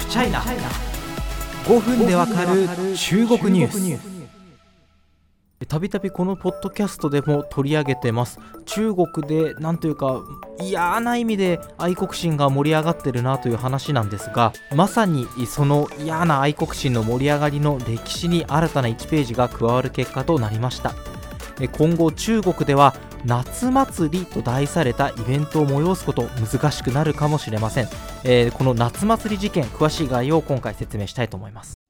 フチャイナ5分でわかる中国ニュース。たびたびこのポッドキャストでも取り上げてます。中国でなんというか嫌な意味で愛国心が盛り上がってるなという話なんですがまさにその嫌な愛国心の盛り上がりの歴史に新たな1ページが加わる結果となりました。今後中国では夏祭りと題されたイベントを催すこと難しくなるかもしれません、えー、この夏祭り事件詳しい概要を今回説明したいと思います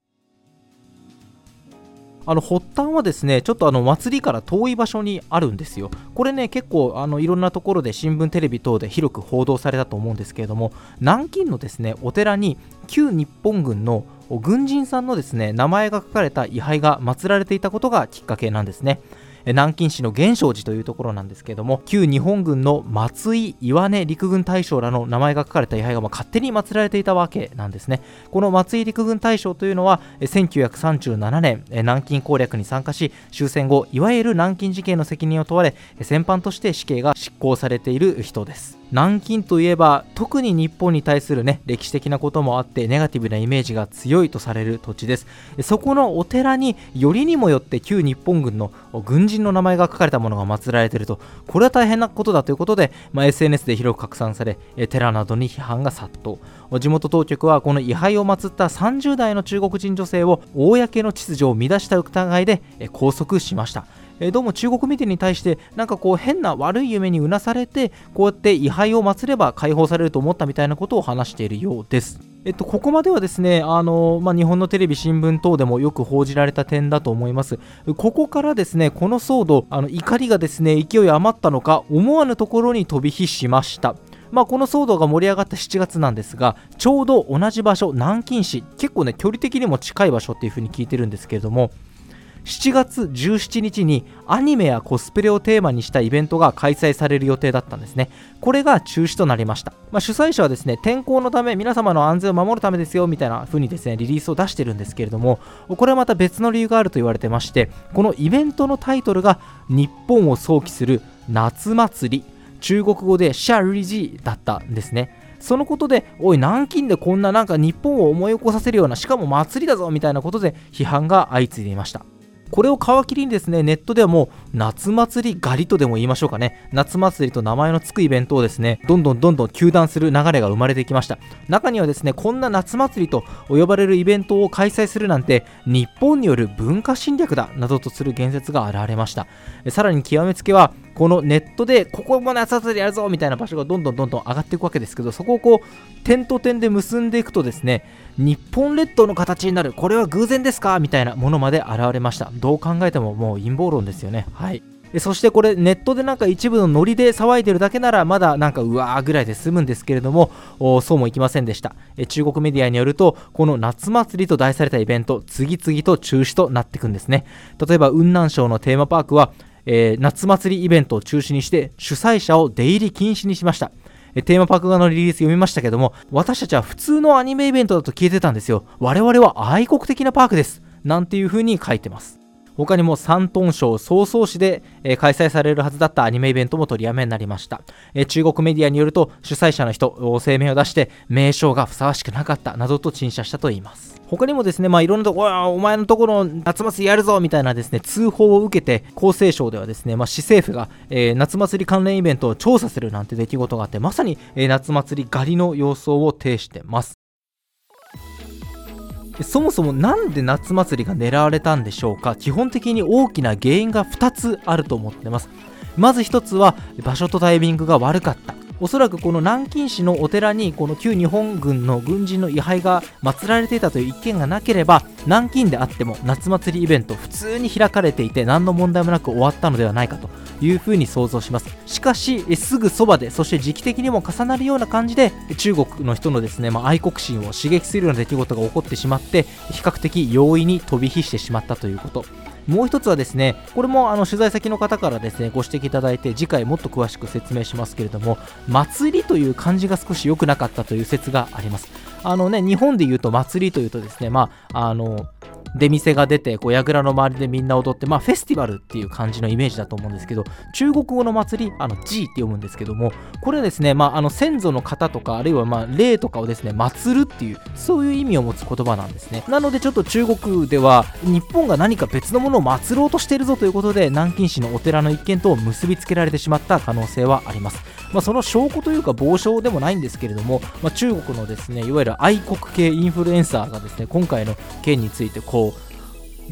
あの発端はですねちょっとあの祭りから遠い場所にあるんですよ。これね結構あのいろんなところで新聞テレビ等で広く報道されたと思うんですけれども南京のですねお寺に旧日本軍の軍人さんのですね名前が書かれた位牌が祀られていたことがきっかけなんですね。南京市の源証寺というところなんですけれども旧日本軍の松井岩根陸軍大将らの名前が書かれた位牌が勝手に祀られていたわけなんですね。この松井陸軍大将というのは1937年南京攻略に参加し終戦後いわゆる南京事件の責任を問われ戦犯として死刑が執行されている人です。南京といえば特に日本に対するね歴史的なこともあってネガティブなイメージが強いとされる土地です。そこのお寺によりにもよって旧日本軍の軍人の名前が書かれたものが祀られていると。これは大変なことだということで、まあ、SNS で広く拡散され寺などに批判が殺到。地元当局はこの位牌を祀った30代の中国人女性を公の秩序を乱した疑いで拘束しました。えどうも中国メディアに対してなんかこう変な悪い夢にうなされてこうやって位牌を祀れば解放されると思ったみたいなことを話しているようです。えっと、ここまではですね、あのまあ、日本のテレビ、新聞等でもよく報じられた点だと思います。ここからですね、この騒動、あの怒りがですね、勢い余ったのか、思わぬところに飛び火しました。まあ、この騒動が盛り上がった7月なんですが、ちょうど同じ場所、南京市、結構ね、距離的にも近い場所っていうふうに聞いてるんですけれども、7月17日にアニメやコスプレをテーマにしたイベントが開催される予定だったんですね。これが中止となりました。まあ、主催者はですね、天候のため、皆様の安全を守るためですよ、みたいな風にですね、リリースを出してるんですけれども、これはまた別の理由があると言われてまして、このイベントのタイトルが日本を想起する夏祭り、中国語でシャルリジーだったんですね。そのことで、おい、南京でこんななんか日本を思い起こさせるような、しかも祭りだぞみたいなことで批判が相次いでいました。これを皮切りにですね、ネットではもう夏祭り狩りとでも言いましょうかね、夏祭りと名前の付くイベントをですね、どんどんどんどん糾弾する流れが生まれてきました。中にはですね、こんな夏祭りと呼ばれるイベントを開催するなんて、日本による文化侵略だなどとする言説が現れました。さらに極めつけは、このネットでここも夏祭りやるぞみたいな場所がどんどんどんどん上がっていくわけですけどそこをこう点と点で結んでいくとですね日本列島の形になるこれは偶然ですか？みたいなものまで現れましたどう考えてももう陰謀論ですよねはいそしてこれネットでなんか一部のノリで騒いでるだけならまだなんかうわーぐらいで済むんですけれどもそうもいきませんでした中国メディアによるとこの夏祭りと題されたイベント次々と中止となっていくんですね例えば雲南省のテーマパークはえー、夏祭りイベントを中止にして主催者を出入り禁止にしました。テーマパーク側のリリース読みましたけども、私たちは普通のアニメイベントだと聞いてたんですよ。我々は愛国的なパークです。なんていう風に書いてます。他にも山東省曹操市で、え、開催されるはずだったアニメイベントも取りやめになりました、え、中国メディアによると主催者の人声明を出して名称がふさわしくなかったなどと陳謝したといいます他にもですね、まあ、いろんなところ、お前のところ夏祭りやるぞみたいなですね、通報を受けて、厚生省ではですね、まあ、市政府が、えー、夏祭り関連イベントを調査するなんて出来事があって、まさに、えー、夏祭り狩りの様相を呈してます。そもそもなんで夏祭りが狙われたんでしょうか？基本的に大きな原因が2つあると思ってます。まず1つは場所とタイミングが悪かった。おそらくこの南京市のお寺にこの旧日本軍の軍人の位牌が祀られていたという一件がなければ南京であっても夏祭りイベント普通に開かれていて何の問題もなく終わったのではないかと。いうふうに想像しますしかしすぐそばでそして時期的にも重なるような感じで中国の人のですね、まあ、愛国心を刺激するような出来事が起こってしまって比較的容易に飛び火してしまったということもう一つはですね、これもあの取材先の方からですね、ご指摘いただいて、次回もっと詳しく説明しますけれども、祭りという漢字が少し良くなかったという説があります。あのね、日本で言うと祭りというとですね、まあ、あの、出店が出てこう櫓の周りでみんな踊って、まあ、フェスティバルっていう感じのイメージだと思うんですけど中国語の祭りあの G って読むんですけどもこれですね、まあ、あの先祖の方とかあるいはまあ霊とかをですね祀るっていうそういう意味を持つ言葉なんですね。なのでちょっと中国では日本が何か別のものを祀ろうとしてるぞということで南京市のお寺の一件と結びつけられてしまった可能性はあります、まあ、その証拠というか傍証でもないんですけれども、まあ、中国のですねいわゆる愛国系インフルエンサーがですね今回の件についてこう people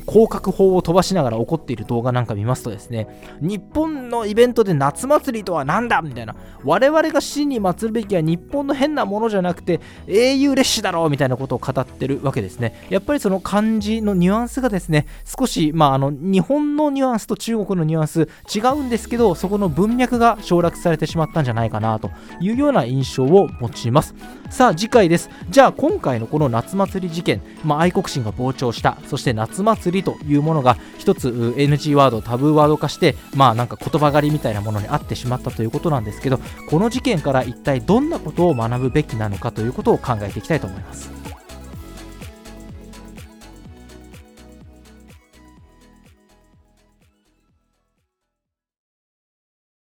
広角砲を飛ばしながら怒っている動画なんか見ますとですね日本のイベントで夏祭りとは何だみたいな我々が真に祭るべきは日本の変なものじゃなくて英雄列車だろうみたいなことを語ってるわけですね。やっぱりその漢字のニュアンスがですね少しまああの日本のニュアンスと中国のニュアンス違うんですけどそこの文脈が省略されてしまったんじゃないかなというような印象を持ちます。さあ次回です。じゃあ今回のこの夏祭り事件、まあ、愛国心が膨張したそして夏祭りというものが一つ NG ワードタブーワード化してまあなんか言葉狩りみたいなものに合ってしまったということなんですけどこの事件から一体どんなことを学ぶべきなのかということを考えていきたいと思います。